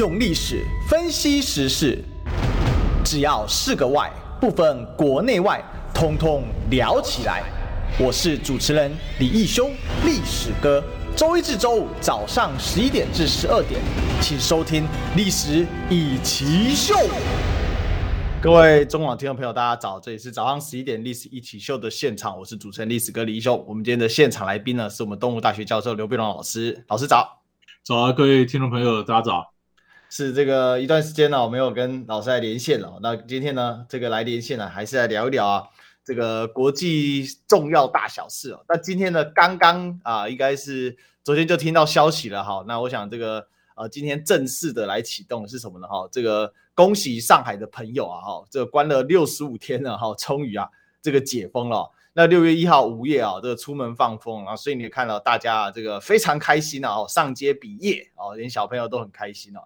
用历史分析时事，只要是个“外”，不分国内外，通通聊起来。我是主持人李义兄，历史哥。周一至周五早上十一点至十二点，请收听《历史一起秀》。各位中广听众朋友，大家早！这里是早上十一点《历史一起秀》的现场，我是主持人历史哥李义兄。我们今天的现场来宾呢，是我们东吴大学教授刘必龙老师。老师早！早啊，各位听众朋友，大家早！是这个一段时间呢，我没有跟老师来连线了。那今天呢，这个来连线呢，还是来聊一聊啊，这个国际重要大小事哦。那今天呢，刚刚啊，应该是昨天就听到消息了哈。那我想这个呃，今天正式的来启动是什么呢？哈，这个。恭喜上海的朋友啊！哈，这个关了六十五天了哈，终于啊，这个解封了。那六月一号午夜啊，这个出门放风啊，所以你看到大家这个非常开心啊，上街比耶啊，连小朋友都很开心哦。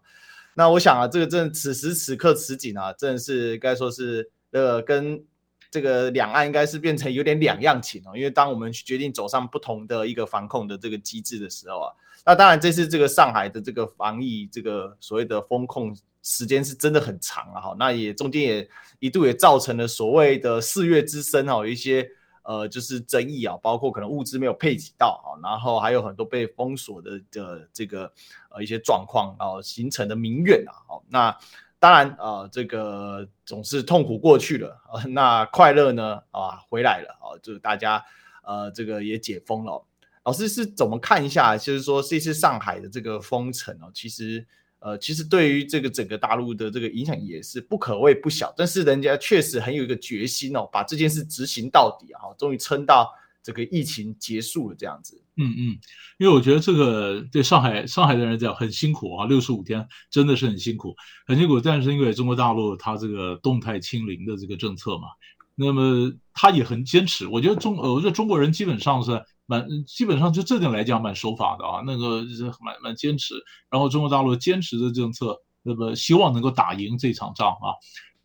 那我想啊，这个正此时此刻此景啊，真的是该说是呃，跟这个两岸应该是变成有点两样情哦。因为当我们决定走上不同的一个防控的这个机制的时候啊，那当然这次这个上海的这个防疫这个所谓的封控。时间是真的很长了哈，那也中间也一度也造成了所谓的四月之声哈，有一些呃就是争议啊，包括可能物资没有配给到啊，然后还有很多被封锁的的这个呃一些状况啊，形成的民怨啊，好，那当然啊，这个总是痛苦过去了，那快乐呢啊回来了啊，就是大家呃这个也解封了。老师是怎么看一下？就是说这次上海的这个封城哦，其实。呃，其实对于这个整个大陆的这个影响也是不可谓不小，但是人家确实很有一个决心哦，把这件事执行到底啊，终于撑到这个疫情结束了这样子。嗯嗯，因为我觉得这个对上海上海的人讲很辛苦啊，六十五天真的是很辛苦，很辛苦。但是因为中国大陆它这个动态清零的这个政策嘛，那么他也很坚持。我觉得中呃，我觉得中国人基本上是。蛮基本上就这点来讲蛮守法的啊，那个蛮蛮坚持，然后中国大陆坚持的政策，那么希望能够打赢这场仗啊，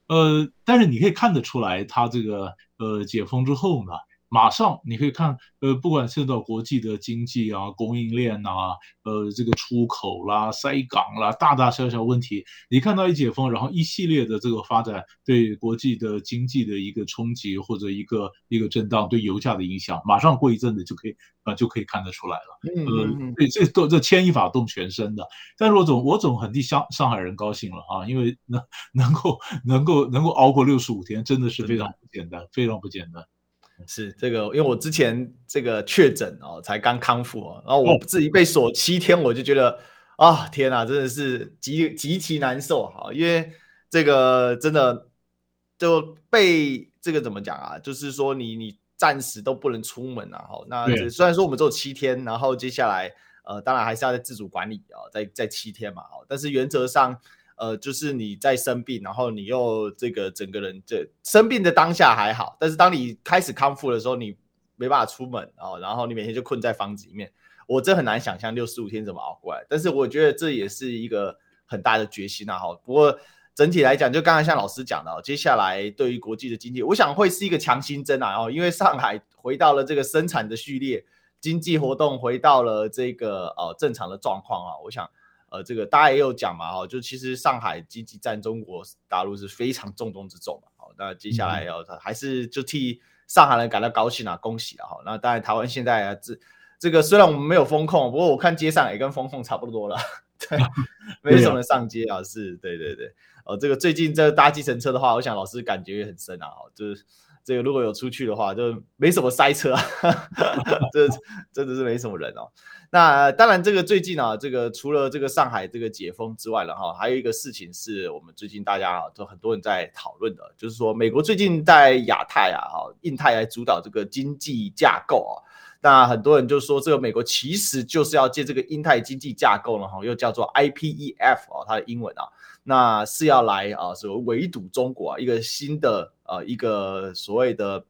呃，但是你可以看得出来，他这个呃解封之后呢。马上你可以看，呃，不管涉及到国际的经济啊、供应链啊、呃，这个出口啦、塞港啦，大大小小问题，你看到一解封，然后一系列的这个发展对国际的经济的一个冲击或者一个一个震荡，对油价的影响，马上过一阵子就可以啊、呃、就可以看得出来了。嗯，呃，对，这都这牵一发动全身的。但是我总我总很替上上海人高兴了啊，因为能能够能够能够熬过六十五天，真的是非常不简单，非常不简单。是这个，因为我之前这个确诊哦，才刚康复哦，然后我自己被锁七天，我就觉得啊，天哪，真的是极极其难受哈，因为这个真的就被这个怎么讲啊，就是说你你暂时都不能出门啊，哈，那虽然说我们只有七天，然后接下来呃，当然还是要在自主管理啊，在在七天嘛，但是原则上。呃，就是你在生病，然后你又这个整个人这生病的当下还好，但是当你开始康复的时候，你没办法出门啊，然后你每天就困在房子里面，我真很难想象六十五天怎么熬过来。但是我觉得这也是一个很大的决心啊，哈。不过整体来讲，就刚刚像老师讲的，接下来对于国际的经济，我想会是一个强心针啊，哦，因为上海回到了这个生产的序列，经济活动回到了这个呃正常的状况啊，我想。呃，这个大家也有讲嘛，哈，就其实上海积极占中国大陆是非常重中之重嘛，好，那接下来要还是就替上海人感到高兴啊，恭喜啊，哈，那当然台湾现在啊，这这个虽然我们没有封控，不过我看街上也跟封控差不多了，对，没什么人上街啊，是对对对，哦，这个最近这搭计程车的话，我想老师感觉也很深啊，就是这个如果有出去的话，就没什么塞车，这真的是没什么人哦。那当然，这个最近啊，这个除了这个上海这个解封之外了哈，还有一个事情是我们最近大家啊都很多人在讨论的，就是说美国最近在亚太啊、哈印太来主导这个经济架构啊，那很多人就说这个美国其实就是要借这个印太经济架构呢哈，又叫做 IPEF 啊，它的英文啊，那是要来啊，所谓围堵中国啊，一个新的呃一个所谓的。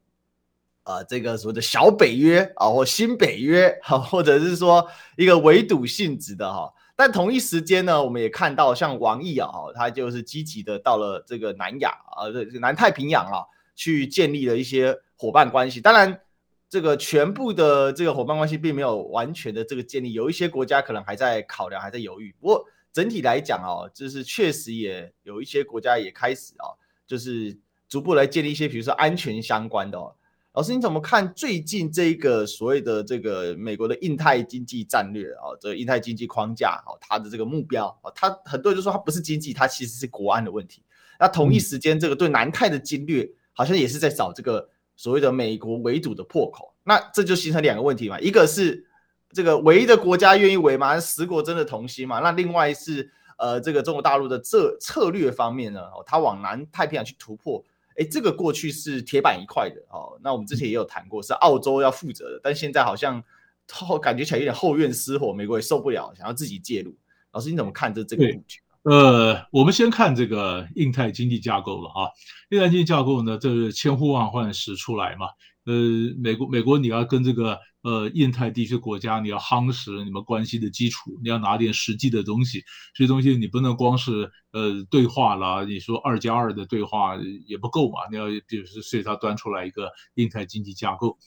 啊，这个所谓的小北约啊，或新北约，哈，或者是说一个围堵性质的哈，但同一时间呢，我们也看到像王毅啊，哈，他就是积极的到了这个南亚啊，这南太平洋啊，去建立了一些伙伴关系。当然，这个全部的这个伙伴关系并没有完全的这个建立，有一些国家可能还在考量，还在犹豫。不过整体来讲哦，就是确实也有一些国家也开始啊，就是逐步来建立一些，比如说安全相关的哦。老师，你怎么看最近这个所谓的这个美国的印太经济战略啊？这个印太经济框架啊，它的这个目标啊，它很多人就说它不是经济，它其实是国安的问题。那同一时间，这个对南太的经略好像也是在找这个所谓的美国围堵的破口。那这就形成两个问题嘛，一个是这个唯一的国家愿意围嘛，十国真的同心嘛？那另外是呃，这个中国大陆的这策略方面呢，哦它往南太平洋去突破。哎，这个过去是铁板一块的哦。那我们之前也有谈过，是澳洲要负责的，但现在好像后感觉起来有点后院失火，美国也受不了，想要自己介入。老师，你怎么看这这个布局？呃，我们先看这个印太经济架构了啊。印太经济架构呢，这是千呼万唤始出来嘛。呃，美国美国你要跟这个呃印太地区国家，你要夯实你们关系的基础，你要拿点实际的东西。这些东西你不能光是呃对话啦，你说二加二的对话也不够嘛。你要就是所以他端出来一个印太经济架构，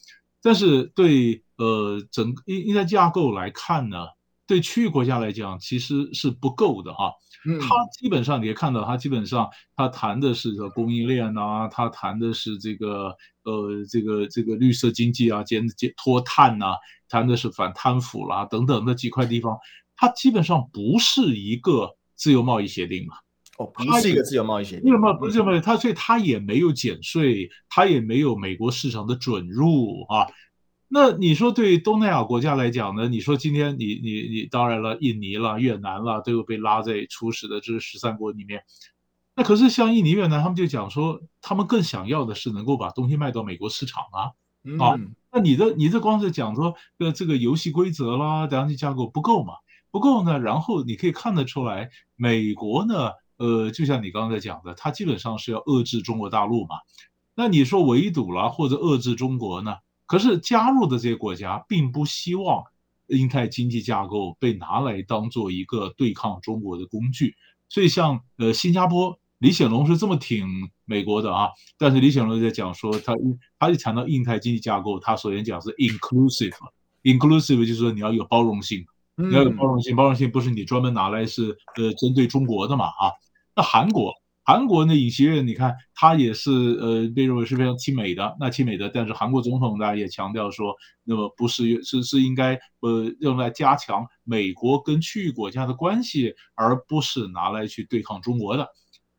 但是对呃整印印太架构来看呢，对区域国家来讲其实是不够的哈。他基本上你也看到，他基本上他谈的是这个供应链啊，他谈的是这个呃这个这个绿色经济啊，减减脱碳呐，谈的是反贪腐啦等等那几块地方，它基本上不是一个自由贸易协定嘛。哦，不是一个自由贸易协定，为什么不是自由贸易，它所以它也没有减税，它也没有美国市场的准入啊。那你说对东南亚国家来讲呢？你说今天你你你当然了，印尼了、越南了都有被拉在初始的这十三国里面。那可是像印尼、越南，他们就讲说，他们更想要的是能够把东西卖到美国市场啊。嗯、啊，那你的你这光是讲说呃这个游戏规则啦、经济架构不够嘛？不够呢？然后你可以看得出来，美国呢，呃，就像你刚才讲的，它基本上是要遏制中国大陆嘛。那你说围堵了或者遏制中国呢？可是加入的这些国家并不希望印太经济架构被拿来当做一个对抗中国的工具，所以像呃新加坡，李显龙是这么挺美国的啊，但是李显龙在讲说他他就谈到印太经济架构，他首先讲是 inclusive，inclusive 就是说你要有包容性，你要有包容性，包容性不是你专门拿来是呃针对中国的嘛啊，那韩国。韩国的尹锡悦，你看他也是呃被认为是非常亲美的，那亲美的，但是韩国总统呢也强调说，那么不是是是应该呃用来加强美国跟区域国家的关系，而不是拿来去对抗中国的，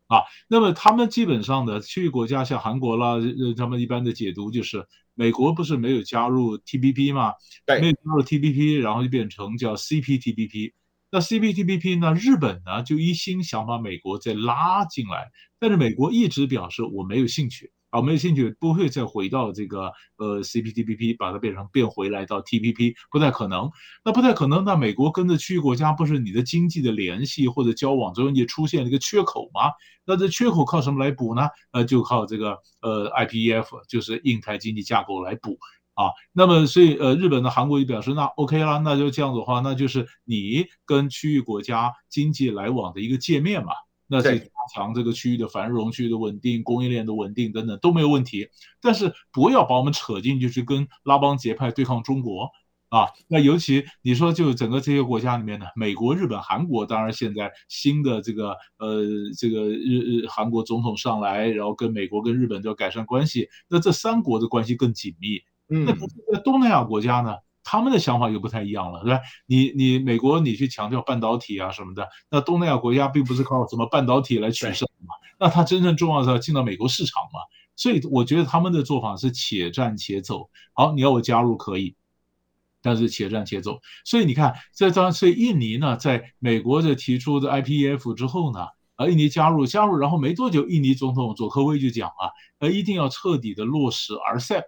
啊，那么他们基本上的区域国家像韩国啦，呃，他们一般的解读就是美国不是没有加入 TPP 吗？对，没有加入 TPP，然后就变成叫 CPTPP。那 CPTPP 呢？日本呢就一心想把美国再拉进来，但是美国一直表示我没有兴趣啊，没有兴趣，不会再回到这个呃 CPTPP，把它变成变回来到 TPP，不太可能。那不太可能，那美国跟着区域国家不是你的经济的联系或者交往中也出现了一个缺口吗？那这缺口靠什么来补呢？呃，就靠这个呃 IPEF，就是印太经济架构来补。啊，那么所以呃，日本的韩国也表示，那 OK 啦，那就这样子的话，那就是你跟区域国家经济来往的一个界面嘛，那是加强这个区域的繁荣、区域的稳定、供应链的稳定等等都没有问题。但是不要把我们扯进去，去跟拉帮结派对抗中国啊。那尤其你说就整个这些国家里面呢，美国、日本、韩国，当然现在新的这个呃这个日日韩国总统上来，然后跟美国跟日本都要改善关系，那这三国的关系更紧密。那在东南亚国家呢，他们的想法又不太一样了，对吧？你你美国你去强调半导体啊什么的，那东南亚国家并不是靠什么半导体来取胜嘛，那它真正重要的是要进到美国市场嘛，所以我觉得他们的做法是且战且走。好，你要我加入可以，但是且战且走。所以你看，在这所以印尼呢，在美国的提出的 IPEF 之后呢，啊，印尼加入加入，然后没多久，印尼总统佐科威就讲啊，呃，一定要彻底的落实 RCEP。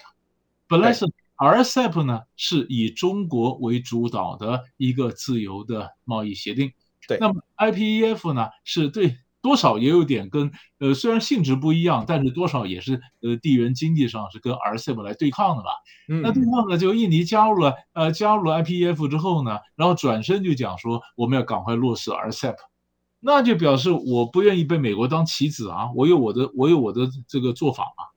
本来是 RCEP 呢，是以中国为主导的一个自由的贸易协定。对，那么 IPEF 呢，是对多少也有点跟呃，虽然性质不一样，但是多少也是呃，地缘经济上是跟 RCEP 来对抗的嘛。嗯，那对抗呢，就印尼加入了呃，加入了 IPEF 之后呢，然后转身就讲说我们要赶快落实 RCEP，那就表示我不愿意被美国当棋子啊，我有我的我有我的这个做法嘛。啊，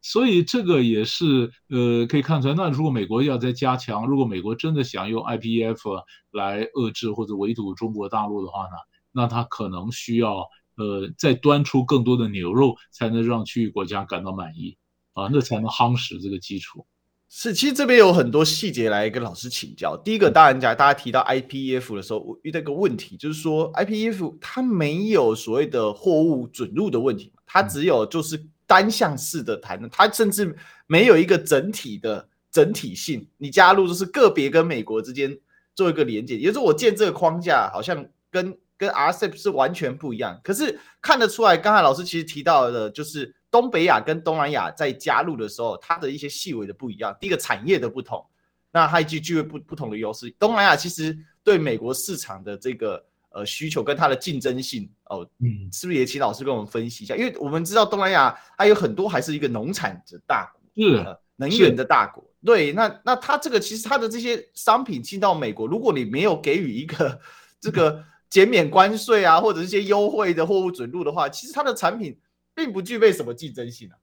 所以这个也是呃可以看出来。那如果美国要再加强，如果美国真的想用 IPEF 来遏制或者围堵中国大陆的话呢，那他可能需要呃再端出更多的牛肉，才能让区域国家感到满意啊，那才能夯实这个基础。是，其实这边有很多细节来跟老师请教。第一个，当然讲大家提到 IPEF 的时候，我遇到一个问题，就是说 IPEF 它没有所谓的货物准入的问题，它只有就是。单向式的谈论，它甚至没有一个整体的整体性。你加入就是个别跟美国之间做一个连接，也就是我建这个框架好像跟跟 RCEP 是完全不一样。可是看得出来，刚才老师其实提到的，就是东北亚跟东南亚在加入的时候，它的一些细微的不一样。第一个产业的不同，那它具具备不不同的优势。东南亚其实对美国市场的这个。呃，需求跟它的竞争性哦，嗯，是不是也请老师跟我们分析一下？因为我们知道东南亚它有很多还是一个农产的大国，是、呃、能源的大国。对，那那它这个其实它的这些商品进到美国，如果你没有给予一个这个减免关税啊，或者一些优惠的货物准入的话，其实它的产品并不具备什么竞争性啊。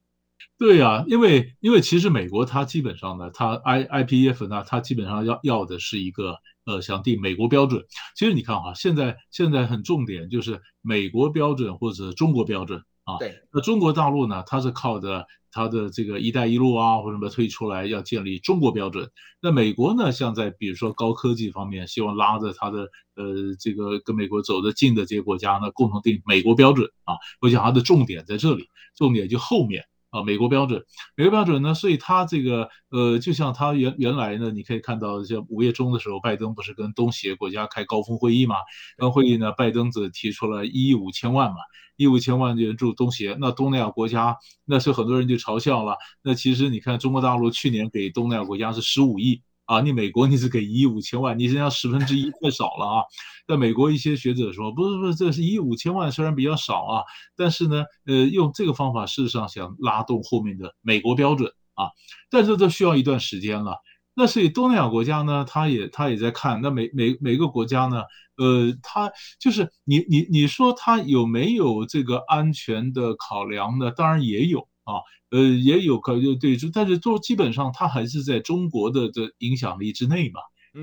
对呀、啊，因为因为其实美国它基本上呢，它 I IPEF 呢，它基本上要要的是一个。呃，想定美国标准，其实你看哈，现在现在很重点就是美国标准或者中国标准啊。对。那中国大陆呢，它是靠着它的这个“一带一路”啊，或者什么推出来要建立中国标准。那美国呢，像在比如说高科技方面，希望拉着它的呃这个跟美国走得近的这些国家呢，共同定美国标准啊。我想它的重点在这里，重点就后面。啊，美国标准，美国标准呢，所以它这个呃，就像它原原来呢，你可以看到，像五月中的时候，拜登不是跟东协国家开高峰会议嘛？跟会议呢，拜登则提出了一亿五千万嘛，一亿五千万援助东协。那东南亚国家，那是很多人就嘲笑了。那其实你看，中国大陆去年给东南亚国家是十五亿。啊，你美国你是给一亿五千万，你这样十分之一太少了啊！在美国一些学者说，不是不是，这是一亿五千万，虽然比较少啊，但是呢，呃，用这个方法事实上想拉动后面的美国标准啊，但是这需要一段时间了。那所以东南亚国家呢，他也他也在看，那每每每个国家呢，呃，他就是你你你说他有没有这个安全的考量呢？当然也有。啊，呃，也有可就对，就但是都基本上它还是在中国的的影响力之内嘛。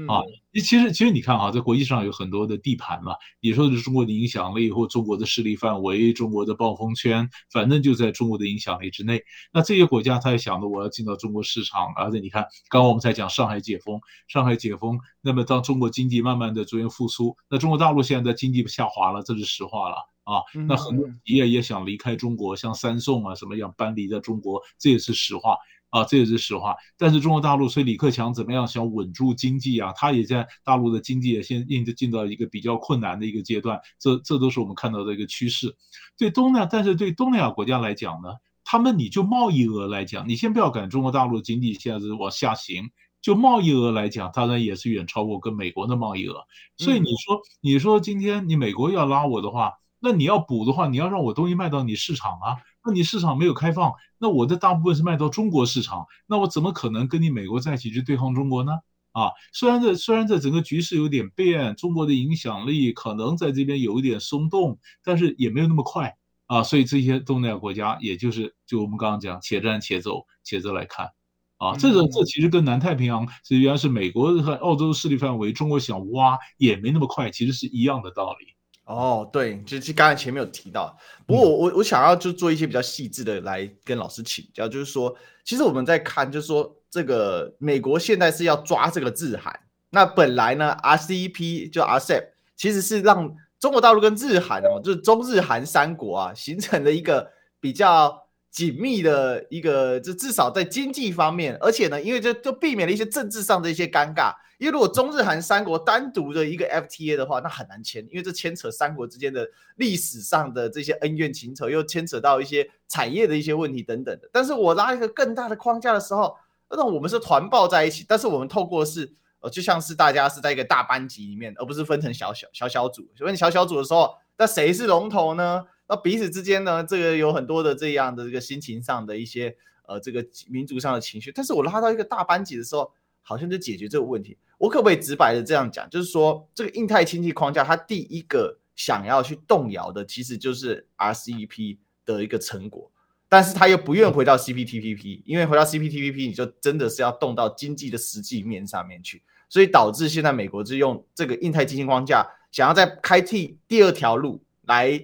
啊，其实其实你看哈，在国际上有很多的地盘嘛，你说的是中国的影响力或中国的势力范围、中国的暴风圈，反正就在中国的影响力之内。那这些国家他也想着我要进到中国市场，而且你看，刚刚我们才讲上海解封，上海解封，那么当中国经济慢慢的逐渐复苏，那中国大陆现在经济下滑了，这是实话了。啊，那很多企业也想离开中国，像三宋啊什么样搬离在中国，这也是实话啊，这也是实话。但是中国大陆，所以李克强怎么样想稳住经济啊？他也在大陆的经济也现应着进到一个比较困难的一个阶段，这这都是我们看到的一个趋势。对东南，但是对东南亚国家来讲呢，他们你就贸易额来讲，你先不要管中国大陆的经济现在是往下行，就贸易额来讲，当然也是远超过跟美国的贸易额。所以你说，你说今天你美国要拉我的话。那你要补的话，你要让我东西卖到你市场啊。那你市场没有开放，那我的大部分是卖到中国市场，那我怎么可能跟你美国在一起去对抗中国呢？啊，虽然这虽然这整个局势有点变，中国的影响力可能在这边有一点松动，但是也没有那么快啊。所以这些东南亚国家，也就是就我们刚刚讲，且战且走，且着来看啊。这个这其实跟南太平洋，是原来是美国和澳洲势力范围，中国想挖也没那么快，其实是一样的道理。哦，对，就是刚才前面有提到，不过我我我想要就做一些比较细致的来跟老师请教，就是说，其实我们在看，就是说这个美国现在是要抓这个日韩，那本来呢，RCEP 就 RCEP 其实是让中国大陆跟日韩哦，就是中日韩三国啊，形成了一个比较紧密的一个，就至少在经济方面，而且呢，因为这就避免了一些政治上的一些尴尬。因为如果中日韩三国单独的一个 FTA 的话，那很难签，因为这牵扯三国之间的历史上的这些恩怨情仇，又牵扯到一些产业的一些问题等等的。但是我拉一个更大的框架的时候，那我们是团抱在一起，但是我们透过是呃，就像是大家是在一个大班级里面，而不是分成小小小小组。所以你小小组的时候，那谁是龙头呢？那彼此之间呢，这个有很多的这样的这个心情上的一些呃，这个民族上的情绪。但是我拉到一个大班级的时候，好像就解决这个问题。我可不可以直白的这样讲，就是说这个印太经济框架，它第一个想要去动摇的，其实就是 RCEP 的一个成果。但是他又不愿回到 CPTPP，因为回到 CPTPP 你就真的是要动到经济的实际面上面去，所以导致现在美国是用这个印太经济框架，想要再开辟第二条路来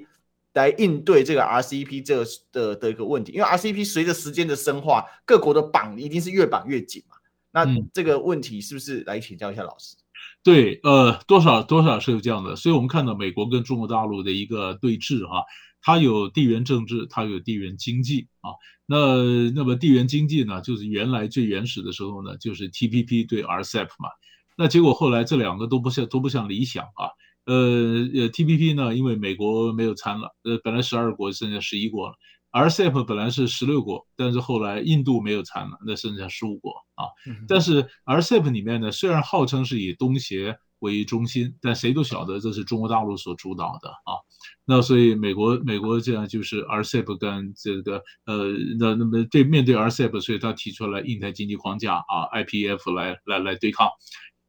来应对这个 RCEP 这个的的一个问题，因为 RCEP 随着时间的深化，各国的绑一定是越绑越紧嘛，那这个问题是不是来请教一下老师？对，呃，多少多少是有这样的，所以我们看到美国跟中国大陆的一个对峙哈。它有地缘政治，它有地缘经济啊。那那么地缘经济呢，就是原来最原始的时候呢，就是 TPP 对 RCEP 嘛。那结果后来这两个都不像都不像理想啊。呃呃，TPP 呢，因为美国没有参了，呃，本来十二国剩下十一国了。RCEP 本来是十六国，但是后来印度没有参了，那剩下十五国啊。但是 RCEP 里面呢，虽然号称是以东协为中心，但谁都晓得这是中国大陆所主导的啊。那所以美国美国这样就是 RCEP 跟这个呃那那么对面对 RCEP，所以他提出来印太经济框架啊 IPF 来来来对抗。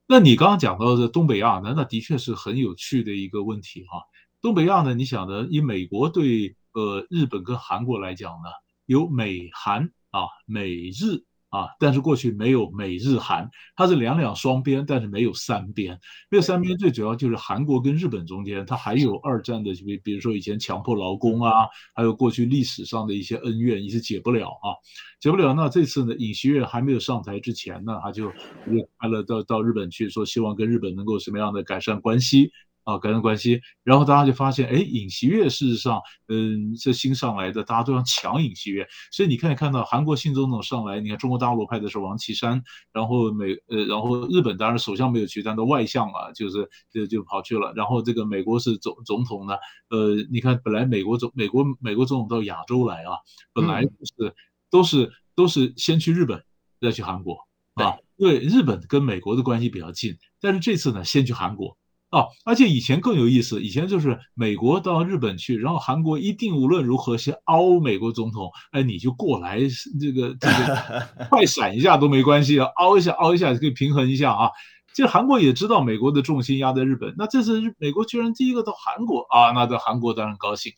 那你刚刚讲到的东北亚呢，那的确是很有趣的一个问题哈。东北亚呢，你想的以美国对呃日本跟韩国来讲呢，有美韩啊美日。啊，但是过去没有美日韩，它是两两双边，但是没有三边。没有三边，最主要就是韩国跟日本中间，它还有二战的，比比如说以前强迫劳工啊，还有过去历史上的一些恩怨，一直解不了啊，解不了。那这次呢，尹锡悦还没有上台之前呢，他就又派了到到日本去，说希望跟日本能够什么样的改善关系。啊，改善关系，然后大家就发现，哎，尹锡悦事实上，嗯，这新上来的，大家都想抢尹锡悦，所以你可以看到韩国新总统上来，你看中国大陆派的是王岐山，然后美，呃，然后日本当然首相没有去，但是外相啊，就是就就跑去了，然后这个美国是总总统呢，呃，你看本来美国总美国美国总统到亚洲来啊，本来就是、嗯、都是都是先去日本，再去韩国。啊，因为日本跟美国的关系比较近，但是这次呢，先去韩国。哦，而且以前更有意思，以前就是美国到日本去，然后韩国一定无论如何先凹美国总统，哎，你就过来，这个这个 快闪一下都没关系啊，凹一下凹一下可以平衡一下啊。其实韩国也知道美国的重心压在日本，那这次美国居然第一个到韩国啊，那在韩国当然高兴。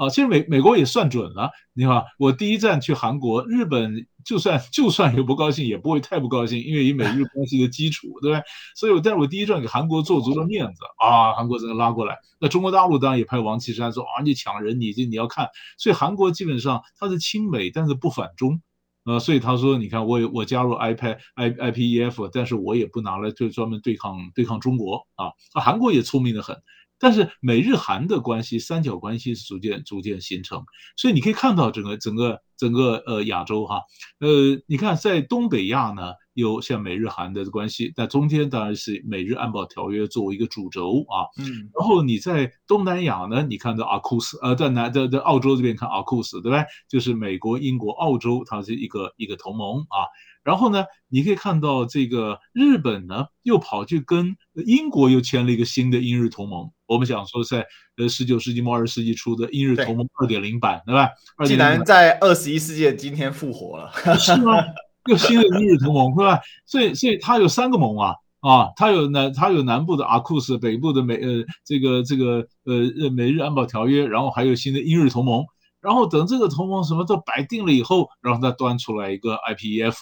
啊，其实美美国也算准了，你看我第一站去韩国，日本就算就算有不高兴，也不会太不高兴，因为以美日关系的基础，对不对？所以我在我第一站给韩国做足了面子啊，韩国整个拉过来。那中国大陆当然也派王岐山说啊，你抢人，你这你要看。所以韩国基本上他是亲美，但是不反中，呃，所以他说，你看我我加入 iPad I IPEF，但是我也不拿来就专门对抗对抗中国啊。韩国也聪明的很。但是美日韩的关系，三角关系是逐渐逐渐形成，所以你可以看到整个整个整个呃亚洲哈，呃，你看在东北亚呢有像美日韩的关系，那中间当然是美日安保条约作为一个主轴啊，嗯，然后你在东南亚呢，你看到阿库斯，呃，在南在在澳洲这边看阿库斯，对吧？就是美国、英国、澳洲，它是一个一个同盟啊。然后呢，你可以看到这个日本呢，又跑去跟英国又签了一个新的英日同盟。我们想说，在呃十九世纪末二十世纪初的英日同盟二点零版，对，吧？竟然在二十一世纪的今天复活了，是吗？又新的英日同盟，是吧？所以，所以它有三个盟啊，啊，它有南，它有南部的阿库斯，北部的美呃这个这个呃美日安保条约，然后还有新的英日同盟。然后等这个同盟什么都摆定了以后，然后再端出来一个 IPEF。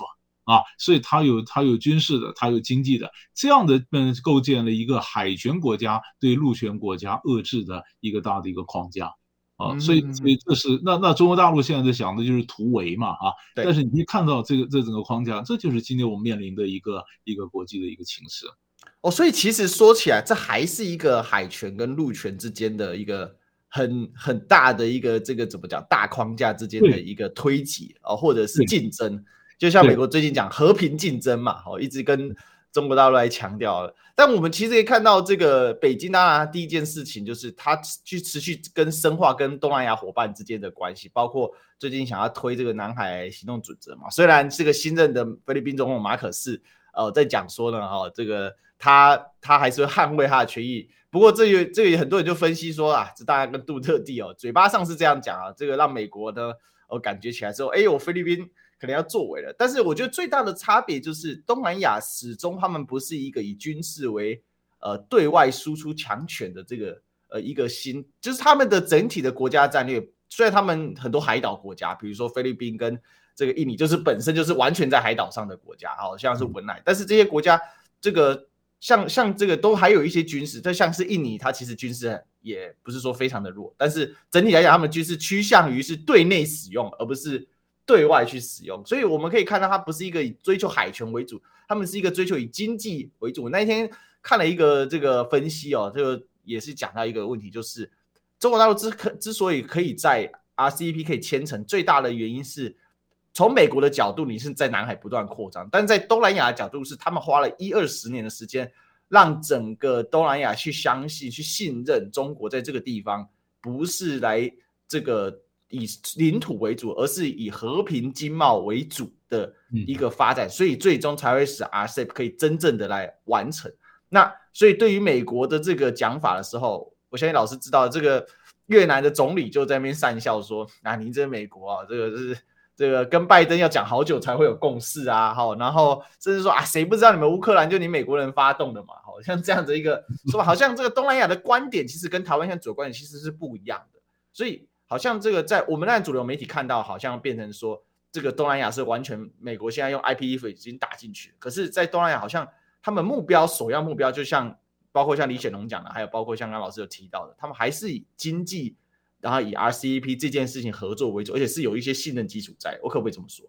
啊，所以它有它有军事的，它有经济的，这样的嗯，构建了一个海权国家对陆权国家遏制的一个大的一个框架啊，所以所以这是那那中国大陆现在在想的就是突围嘛啊，但是你可以看到这个这整个框架，这就是今天我们面临的一个一个国际的一个情势。哦，所以其实说起来，这还是一个海权跟陆权之间的一个很很大的一个这个怎么讲大框架之间的一个推挤啊，或者是竞争。就像美国最近讲和平竞争嘛，哦，一直跟中国大陆来强调。但我们其实可以看到，这个北京当然第一件事情就是他去持续跟深化跟东南亚伙伴之间的关系，包括最近想要推这个南海行动准则嘛。虽然这个新任的菲律宾总统马可仕呃在讲说呢，哈，这个他他还是会捍卫他的权益。不过这个这个很多人就分析说啊，这大家跟杜特地哦嘴巴上是这样讲啊，这个让美国呢呃感觉起来之后，哎，我菲律宾。可能要作为了，但是我觉得最大的差别就是东南亚始终他们不是一个以军事为呃对外输出强权的这个呃一个新，就是他们的整体的国家战略虽然他们很多海岛国家，比如说菲律宾跟这个印尼，就是本身就是完全在海岛上的国家，好像是文莱，但是这些国家这个像像这个都还有一些军事，就像是印尼，它其实军事也不是说非常的弱，但是整体来讲，他们军事趋向于是对内使用，而不是对外去使用，所以我们可以看到，它不是一个以追求海权为主，他们是一个追求以经济为主。那一天看了一个这个分析哦，这个也是讲到一个问题，就是。中国大陆之可之所以可以在 RCEP 可以签成，最大的原因是从美国的角度，你是在南海不断扩张；但在东南亚的角度，是他们花了一二十年的时间，让整个东南亚去相信、去信任中国在这个地方不是来这个以领土为主，而是以和平经贸为主的一个发展，所以最终才会使 RCEP 可以真正的来完成。那所以对于美国的这个讲法的时候，我相信老师知道，这个越南的总理就在那边讪笑说：“啊，您这美国啊，这个是这个跟拜登要讲好久才会有共识啊。”好，然后甚至说啊，谁不知道你们乌克兰就你美国人发动的嘛？好像这样的一个说法，好像这个东南亚的观点其实跟台湾现在主流观点其实是不一样的。所以好像这个在我们那主流媒体看到，好像变成说这个东南亚是完全美国现在用 IPF 已经打进去，可是，在东南亚好像他们目标首要目标就像。包括像李显龙讲的，还有包括像刚老师有提到的，他们还是以经济，然后以 RCEP 这件事情合作为主，而且是有一些信任基础在。我可不可以这么说？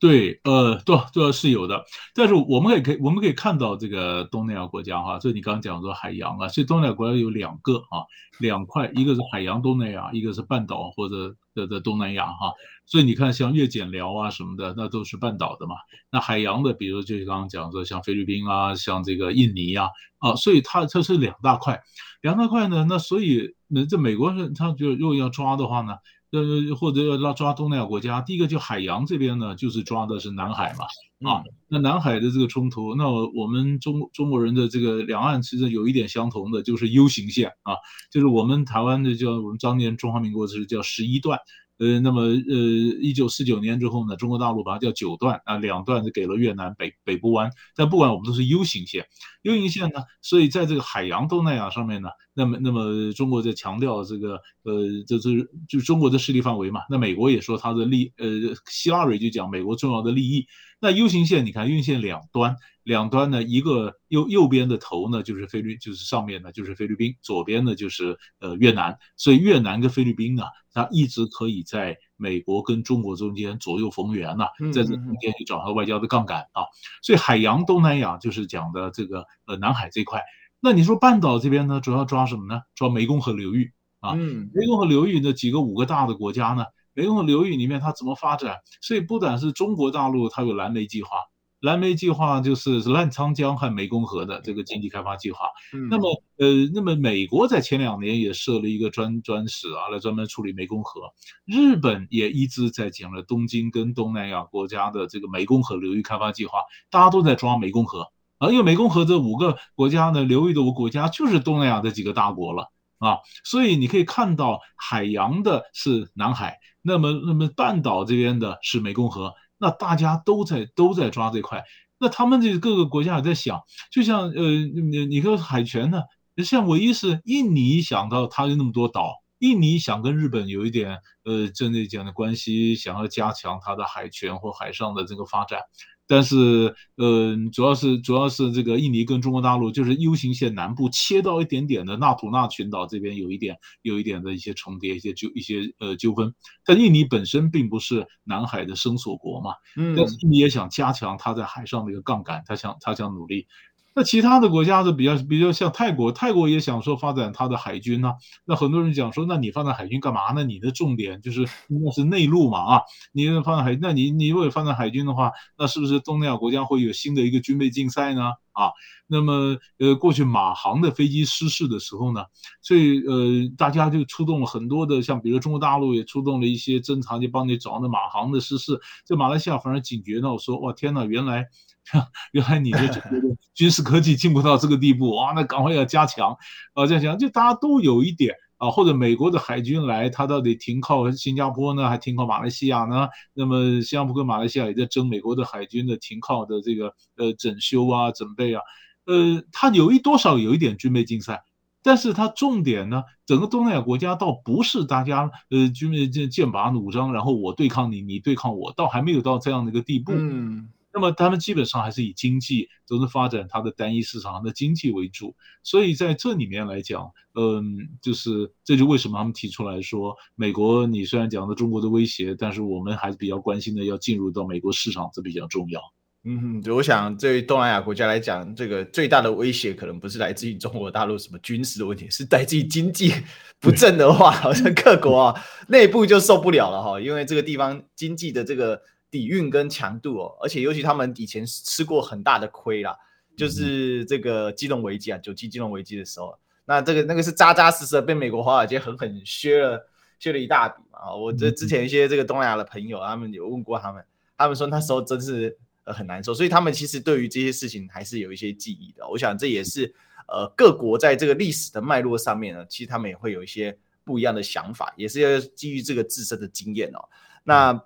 对，呃，对，对，是有的。但是我们也可以，我们可以看到这个东南亚国家哈，所以你刚刚讲说海洋啊，所以东南亚国家有两个啊，两块，一个是海洋东南亚，一个是半岛或者的的东南亚哈。所以你看，像越检寮啊什么的，那都是半岛的嘛。那海洋的，比如就是刚刚讲说，像菲律宾啊，像这个印尼啊，啊，所以它它是两大块，两大块呢。那所以那这美国人他就如果要抓的话呢？呃，或者要拉抓东南亚国家，第一个就海洋这边呢，就是抓的是南海嘛，啊，那南海的这个冲突，那我们中中国人的这个两岸其实有一点相同的，就是 U 型线啊，就是我们台湾的叫我们当年中华民国是叫十一段。呃，那么呃，一九四九年之后呢，中国大陆把它叫九段啊，两段是给了越南北北部湾，但不管我们都是 U 型线，U 型线呢，所以在这个海洋东南亚上面呢，那么那么中国在强调这个呃，就是就中国的势力范围嘛，那美国也说它的利呃，希拉蕊就讲美国重要的利益。那 U 型线，你看 U 型线两端，两端呢，一个右右边的头呢就是菲律，就是上面呢就是菲律宾，左边呢就是呃越南，所以越南跟菲律宾呢，它一直可以在美国跟中国中间左右逢源呐、啊，在这中间去找到外交的杠杆啊。所以海洋东南亚就是讲的这个呃南海这块。那你说半岛这边呢，主要抓什么呢？抓湄公河流域啊，湄公河流域的几个五个大的国家呢？湄公河流域里面它怎么发展？所以不但是中国大陆，它有蓝莓计划，蓝莓计划就是澜沧江和湄公河的这个经济开发计划。嗯、那么呃，那么美国在前两年也设了一个专专使啊，来专门处理湄公河。日本也一直在讲了东京跟东南亚国家的这个湄公河流域开发计划，大家都在抓湄公河啊，因为湄公河这五个国家呢，流域的五个国家就是东南亚的几个大国了啊，所以你可以看到海洋的是南海。那么，那么半岛这边的是湄公河，那大家都在都在抓这块，那他们这各个国家也在想，就像呃，你你说海权呢，像唯一是印尼想到它有那么多岛，印尼想跟日本有一点呃针对这样的关系，想要加强它的海权或海上的这个发展。但是，呃，主要是主要是这个印尼跟中国大陆就是 U 型线南部切到一点点的纳土纳群岛这边有一点有一点的一些重叠，一些纠一些呃纠纷。但印尼本身并不是南海的生索国嘛，嗯，但是印尼也想加强它在海上的一个杠杆，它想它想努力。那其他的国家的比较比较像泰国，泰国也想说发展它的海军呢、那很多人讲说，那你发展海军干嘛呢？你的重点就是应该是内陆嘛啊？你发展海，那你你如果发展海军的话，那是不是东南亚国家会有新的一个军备竞赛呢？啊，那么呃，过去马航的飞机失事的时候呢，所以呃，大家就出动了很多的，像比如中国大陆也出动了一些侦察，就帮你找那马航的失事。这马来西亚反而警觉到说，哇天呐，原来。原来你的这个军事科技进步到这个地步哇，那赶快要加强啊！加强就大家都有一点啊，或者美国的海军来，他到底停靠新加坡呢，还停靠马来西亚呢？那么新加坡跟马来西亚也在争美国的海军的停靠的这个呃整修啊、准备啊，呃，他有一多少有一点军备竞赛。但是它重点呢，整个东南亚国家倒不是大家呃军备剑剑拔弩张，然后我对抗你，你对抗我，倒还没有到这样的一个地步。嗯。那么他们基本上还是以经济都是发展它的单一市场上的经济为主，所以在这里面来讲，嗯，就是这就为什么他们提出来说，美国你虽然讲的中国的威胁，但是我们还是比较关心的要进入到美国市场，这比较重要。嗯，我想对东南亚国家来讲，这个最大的威胁可能不是来自于中国大陆什么军事的问题，是来自于经济不振的话，好像各国啊内部就受不了了哈，因为这个地方经济的这个。底蕴跟强度哦，而且尤其他们以前吃过很大的亏啦，就是这个金融危机啊，九七金融危机的时候，那这个那个是扎扎实实的被美国华尔街狠狠削了削了一大笔嘛。我这之前一些这个东南亚的朋友，他们有问过他们，他们说那时候真是呃很难受，所以他们其实对于这些事情还是有一些记忆的。我想这也是呃各国在这个历史的脉络上面呢，其实他们也会有一些不一样的想法，也是要基于这个自身的经验哦。那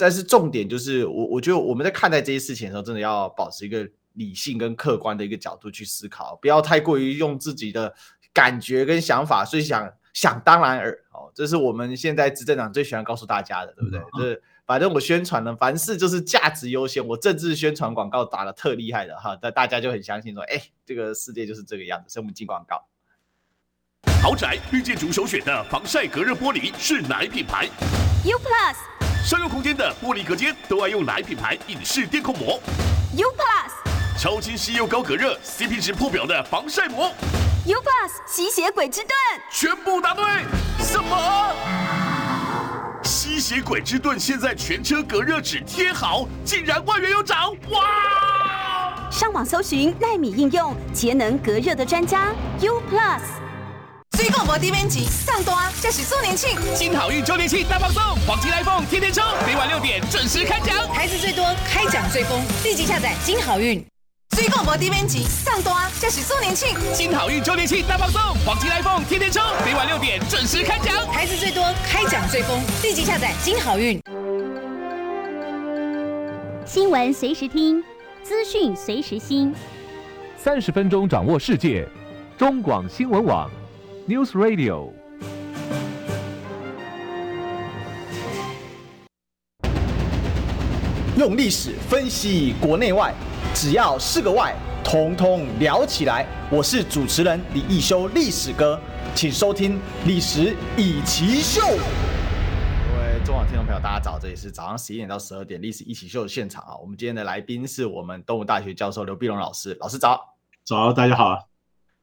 但是重点就是，我我觉得我们在看待这些事情的时候，真的要保持一个理性跟客观的一个角度去思考，不要太过于用自己的感觉跟想法，所以想想当然而哦，这是我们现在执政党最喜欢告诉大家的，对不对？就是反正我宣传了，凡事就是价值优先，我政治宣传广告打的特厉害的哈，但大家就很相信说，哎，这个世界就是这个样子，所以我们进广告。豪宅绿建筑首选的防晒隔热玻璃是哪一品牌？U Plus。商用空间的玻璃隔间都爱用哪一品牌隐适电控膜？U Plus。超清晰又高隔热，CP 值破表的防晒膜。U Plus 吸血鬼之盾。全部答对。什么？吸血鬼之盾现在全车隔热纸贴好，竟然万元有涨！哇！上网搜寻奈米应用节能隔热的专家 U Plus。水果无底免钱，上单就是周年庆，金好运周年庆大放送，黄金 iPhone 天天抽，每晚六点准时开奖，孩子最多，开奖最疯，立即下载金好运。水果无底免钱，上单就是周年庆，金好运周年庆大放送，黄金 iPhone 天天抽，每晚六点准时开奖，孩子最多，开奖最疯，立即下载金好运。新闻随时听，资讯随时新，三十分钟掌握世界，中广新闻网。News Radio，用历史分析国内外，只要是个“外”，统统聊起来。我是主持人李易修，历史哥，请收听《历史以奇秀》。各位中广听众朋友，大家早，这里是早上十一点到十二点《历史一起秀》的现场啊。我们今天的来宾是我们东吴大学教授刘碧荣老师，老师早，早，大家好。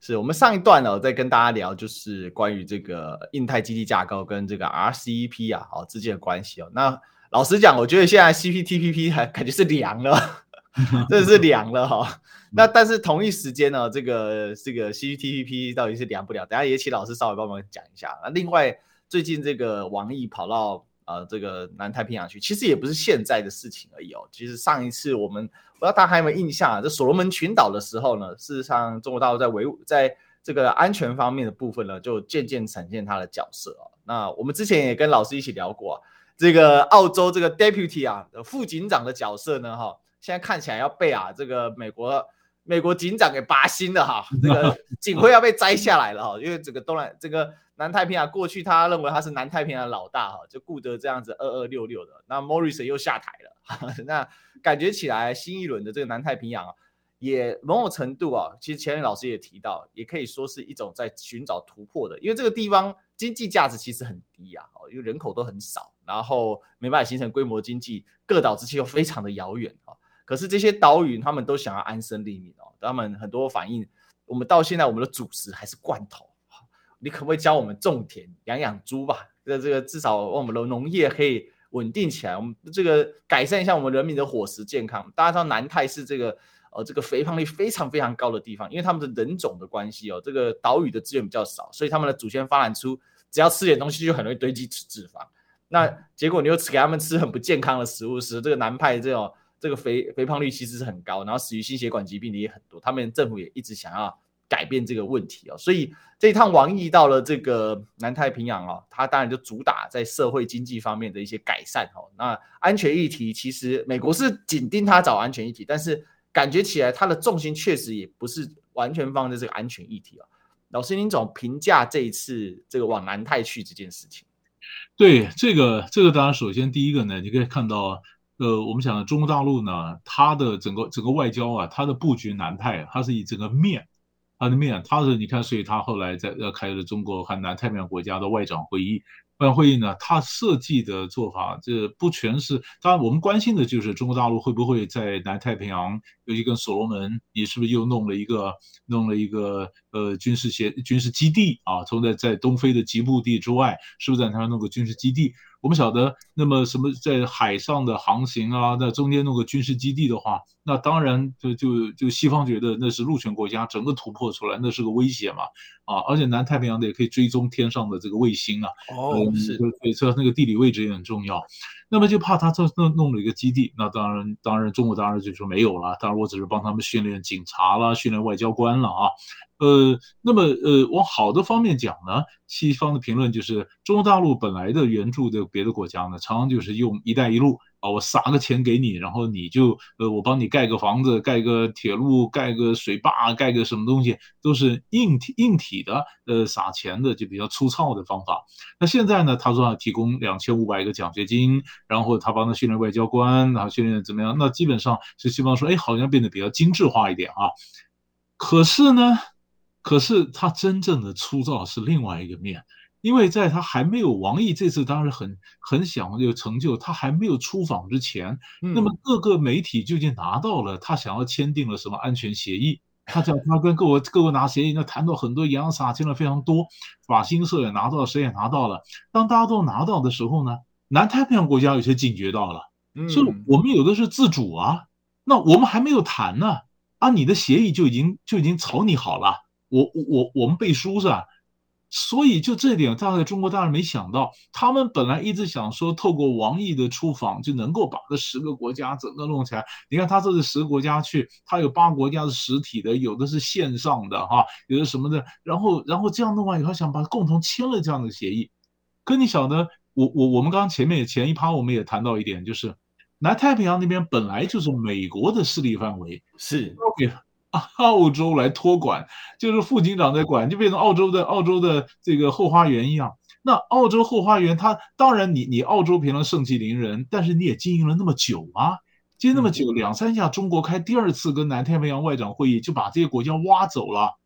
是我们上一段呢，在跟大家聊，就是关于这个印太经济架构跟这个 RCEP 啊，哦之间的关系哦。那老实讲，我觉得现在 CPTPP 还感觉是凉了，真的是凉了哈、哦。那但是同一时间呢，这个这个 CPTPP 到底是凉不凉？等下也请老师稍微帮忙讲一下。那另外，最近这个王毅跑到呃这个南太平洋去，其实也不是现在的事情而已哦。其实上一次我们。不知道大家还有没有印象啊？这所罗门群岛的时候呢，事实上中国大陆在维护在这个安全方面的部分呢，就渐渐呈现它的角色啊。那我们之前也跟老师一起聊过啊，这个澳洲这个 deputy 啊的副警长的角色呢，哈，现在看起来要被啊这个美国美国警长给拔心了哈，这个 警徽要被摘下来了哈，因为这个东南这个南太平洋过去他认为他是南太平洋老大哈，就顾得这样子二二六六的，那 Morrison 又下台了。那感觉起来，新一轮的这个南太平洋啊，也某种程度啊，其实前面老师也提到，也可以说是一种在寻找突破的，因为这个地方经济价值其实很低啊，因为人口都很少，然后没办法形成规模经济，各岛之间又非常的遥远啊。可是这些岛屿他们都想要安身立命哦，他们很多反应，我们到现在我们的主食还是罐头，你可不可以教我们种田养养猪吧？这这个至少我们的农业可以。稳定起来，我们这个改善一下我们人民的伙食健康。大家知道南太是这个呃这个肥胖率非常非常高的地方，因为他们的人种的关系哦，这个岛屿的资源比较少，所以他们的祖先发展出只要吃点东西就很容易堆积脂脂肪。那结果你又吃给他们吃很不健康的食物，时这个南派这种这个肥肥胖率其实是很高，然后死于心血管疾病的也很多。他们政府也一直想要。改变这个问题哦，所以这一趟王毅到了这个南太平洋哦，他当然就主打在社会经济方面的一些改善哦。那安全议题其实美国是紧盯他找安全议题，但是感觉起来他的重心确实也不是完全放在这个安全议题哦。老师，您怎么评价这一次这个往南太去这件事情？对这个，这个当然，首先第一个呢，你可以看到，呃，我们讲的中国大陆呢，它的整个整个外交啊，它的布局南太，它是以整个面，它的面，它是你看，所以它后来在呃开了中国和南太平洋国家的外长会议。外长会议呢，它设计的做法，这不全是。当然，我们关心的就是中国大陆会不会在南太平洋，尤其跟所罗门，你是不是又弄了一个弄了一个呃军事协军事基地啊？从在在东非的吉布地之外，是不是在那弄个军事基地？我们晓得，那么什么在海上的航行啊，那中间弄个军事基地的话，那当然就就就西方觉得那是陆权国家整个突破出来，那是个威胁嘛啊！而且南太平洋的也可以追踪天上的这个卫星啊，哦，是，所以说那个地理位置也很重要。那么就怕他这弄弄了一个基地，那当然当然中国当然就说没有了，当然我只是帮他们训练警察啦，训练外交官了啊。呃，那么呃，往好的方面讲呢，西方的评论就是中国大陆本来的援助的别的国家呢，常常就是用“一带一路”啊，我撒个钱给你，然后你就呃，我帮你盖个房子、盖个铁路、盖个水坝、盖个什么东西，都是硬体硬体的，呃，撒钱的就比较粗糙的方法。那现在呢，他说要提供两千五百个奖学金，然后他帮他训练外交官，然后训练怎么样？那基本上是西方说，哎，好像变得比较精致化一点啊。可是呢？可是他真正的粗糙是另外一个面，因为在他还没有王毅这次当然很很想有成就，他还没有出访之前，那么各个媒体就已经拿到了他想要签订了什么安全协议，他讲他跟各国各国拿协议，那谈到很多洋洒签了非常多，法新社也拿到了，谁也拿到了。当大家都拿到的时候呢，南太平洋国家有些警觉到了，所以我们有的是自主啊，那我们还没有谈呢，啊，你的协议就已经就已经草拟好了。我我我我们背书是吧？所以就这点，大概中国大陆没想到，他们本来一直想说，透过王毅的出访就能够把这十个国家整个弄起来。你看他这是十个国家去，他有八个国家是实体的，有的是线上的哈，有的什么的。然后然后这样弄完以后，想把共同签了这样的协议。可你晓得，我我我们刚刚前面前一趴我们也谈到一点，就是南太平洋那边本来就是美国的势力范围，是。澳洲来托管，就是副警长在管，就变成澳洲的澳洲的这个后花园一样。那澳洲后花园，它当然你你澳洲平常盛气凌人，但是你也经营了那么久啊，经营那么久，两三下中国开第二次跟南太平洋外长会议，就把这些国家挖走了，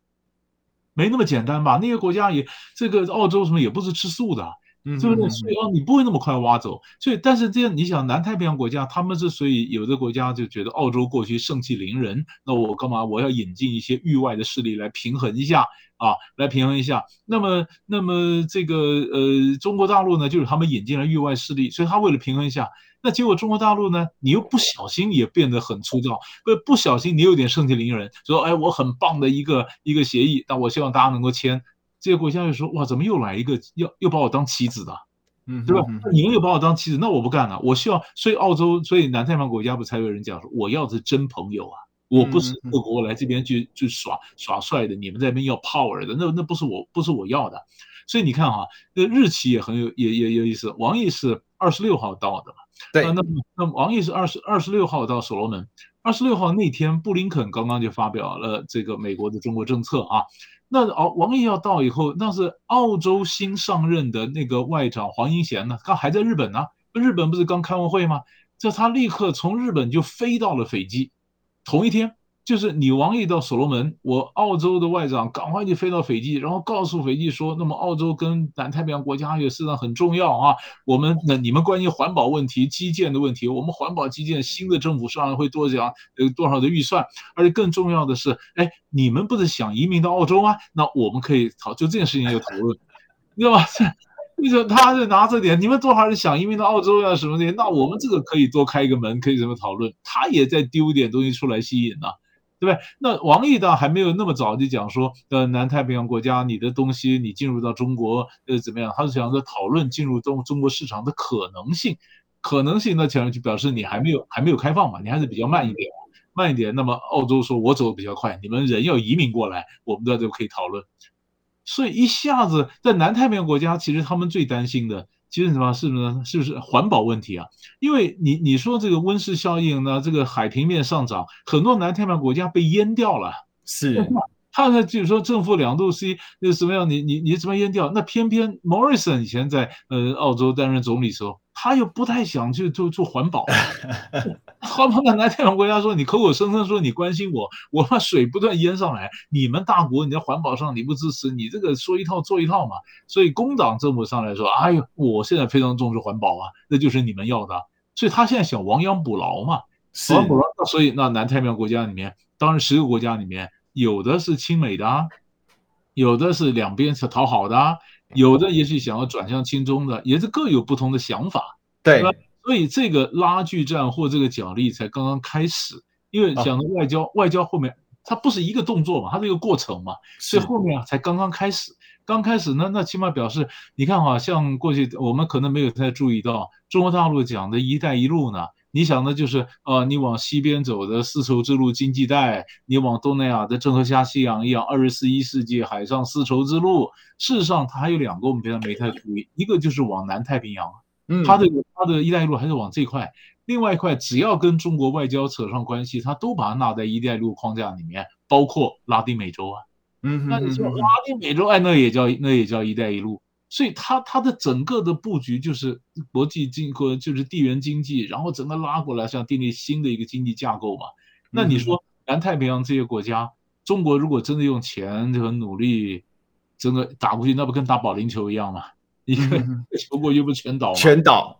没那么简单吧？那些国家也这个澳洲什么也不是吃素的。嗯，对不对？所以哦，你不会那么快挖走。所以，但是这样，你想，南太平洋国家，他们之所以有的国家就觉得澳洲过去盛气凌人，那我干嘛？我要引进一些域外的势力来平衡一下啊，来平衡一下。那么，那么这个呃，中国大陆呢，就是他们引进了域外势力，所以他为了平衡一下，那结果中国大陆呢，你又不小心也变得很粗糙，不不小心你有点盛气凌人，说哎，我很棒的一个一个协议，但我希望大家能够签。这个国家就说：“哇，怎么又来一个要又把我当棋子的，嗯，对吧？你们又把我当棋子，那我不干了。我希望，所以澳洲，所以南太平洋国家不才有人讲说，我要的是真朋友啊，我不是各国来这边去去耍耍帅的，你们在那边要 power 的，那那不是我不是我要的。所以你看哈，那日期也很有也也有意思。王毅是二十六号到的嘛？对，那么那王毅是二十二十六号到所罗门，二十六号那天布林肯刚刚就发表了这个美国的中国政策啊。”那哦，王毅要到以后，那是澳洲新上任的那个外长黄英贤呢，他还在日本呢。日本不是刚开完会吗？这他立刻从日本就飞到了斐济，同一天。就是你王毅到所罗门，我澳洲的外长赶快就飞到斐济，然后告诉斐济说，那么澳洲跟南太平洋国家也实际上很重要啊。我们那你们关于环保问题、基建的问题，我们环保基建新的政府上来会多讲有多少的预算，而且更重要的是，哎，你们不是想移民到澳洲吗？那我们可以讨就这件事情有讨论，你知道吧？你说他是拿这点，你们多少人想移民到澳洲呀、啊？什么的？那我们这个可以多开一个门，可以怎么讨论？他也在丢点东西出来吸引呢、对不对？那王毅倒还没有那么早就讲说，呃，南太平洋国家，你的东西你进入到中国，呃，怎么样？他是想着讨论进入中中国市场的可能性，可能性呢，显然就表示你还没有还没有开放嘛，你还是比较慢一点，慢一点。那么澳洲说，我走的比较快，你们人要移民过来，我们在这可以讨论。所以一下子在南太平洋国家，其实他们最担心的。其实什么？是不是？是不是环保问题啊？因为你你说这个温室效应呢，这个海平面上涨，很多南太平洋国家被淹掉了。是，他呢就是说正负两度 C 那什么样，你你你怎么淹掉？那偏偏 Morrison 以前在呃澳洲担任总理时候，他又不太想去做做环保。环保的南太平洋国家说，你口口声声说你关心我，我把水不断淹上来，你们大国你在环保上你不支持，你这个说一套做一套嘛。所以工党政府上来说，哎呦，我现在非常重视环保啊，那就是你们要的。所以他现在想亡羊补牢嘛，是。亡羊补牢，所以那南太平洋国家里面，当然十个国家里面。有的是亲美的啊，有的是两边是讨好的啊，有的也许想要转向亲中的，也是各有不同的想法，对，所以这个拉锯战或这个角力才刚刚开始，因为讲的外交，哦、外交后面它不是一个动作嘛，它是一个过程嘛，所以后面啊才刚刚开始，刚开始呢，那起码表示，你看啊，像过去我们可能没有太注意到，中国大陆讲的一带一路呢。你想的就是，呃，你往西边走的丝绸之路经济带，你往东南亚的郑和下西洋一样，二十一世纪海上丝绸之路。事实上，它还有两个我们平常没太注意，一个就是往南太平洋，嗯，它的它的一带一路还是往这块，另外一块只要跟中国外交扯上关系，它都把它纳在一带一路框架里面，包括拉丁美洲啊，嗯，那你说拉丁美洲，哎，那也叫那也叫一带一路。所以它它的整个的布局就是国际经过就是地缘经济，然后整个拉过来，像建立新的一个经济架构嘛。那你说南太平洋这些国家，中国如果真的用钱和努力，整个打过去，那不跟打保龄球一样吗？一个 球过又不全倒吗？全倒。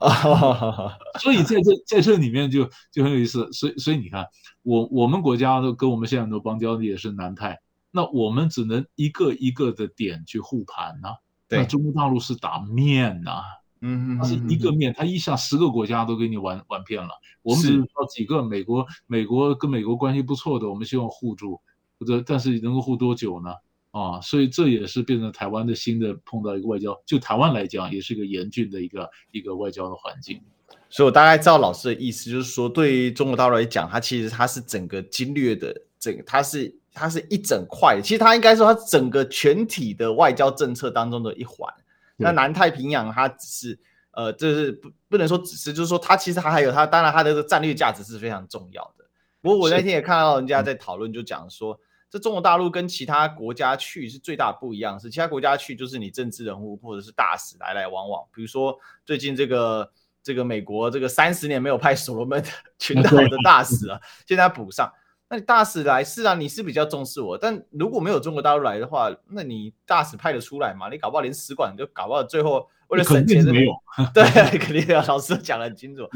所以在这在这里面就就很有意思。所以所以你看，我我们国家都跟我们现在很多邦交的也是南太，那我们只能一个一个的点去护盘呢。那中国大陆是打面呐、啊，嗯，它是一个面，它一下十个国家都给你玩玩遍了。我们只是说几个美国，美国跟美国关系不错的，我们希望互助，或者但是能够护多久呢？啊，所以这也是变成台湾的新的碰到一个外交，就台湾来讲，也是一个严峻的一个一个外交的环境。所以我大概知道老师的意思，就是说对于中国大陆来讲，它其实它是整个经略的，整个它是。它是一整块，其实它应该说它整个全体的外交政策当中的一环。那南太平洋它只是，呃，就是不不能说只是，就是说它其实它还有它，当然它的战略价值是非常重要的。不过我那天也看到人家在讨论，就讲说，这中国大陆跟其他国家去是最大不一样，是其他国家去就是你政治人物或者是大使来来往往，比如说最近这个这个美国这个三十年没有派所罗门 群岛的大使啊，现在补上。那你大使来是啊，你是比较重视我，但如果没有中国大陆来的话，那你大使派得出来吗？你搞不好连使馆都搞不好，最后为了省钱没有。对，肯定要老师讲得很清楚。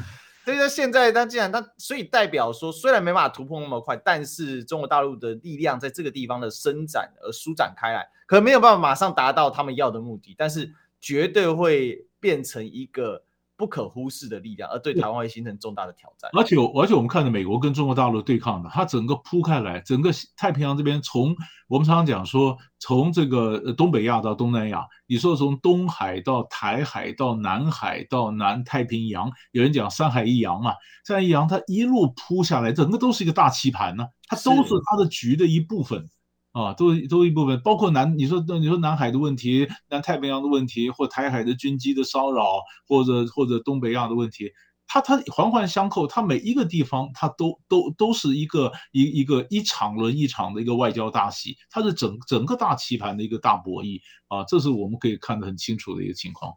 所以说现在他既然他，所以代表说，虽然没办法突破那么快，但是中国大陆的力量在这个地方的伸展而舒展开来，可能没有办法马上达到他们要的目的，但是绝对会变成一个。不可忽视的力量，而对台湾会形成重大的挑战。而且，而且我们看着美国跟中国大陆对抗的，它整个铺开来，整个太平洋这边，从我们常常讲说，从这个东北亚到东南亚，你说从东海到台海到南海到南太平洋，有人讲三海一洋嘛，三海一洋它一路铺下来，整个都是一个大棋盘呢，它都是它的局的一部分。啊，都都一部分，包括南，你说你说南海的问题，南太平洋的问题，或台海的军机的骚扰，或者或者东北亚的问题，它它环环相扣，它每一个地方它都都都是一个一一个一场轮一场的一个外交大戏，它是整整个大棋盘的一个大博弈啊，这是我们可以看得很清楚的一个情况。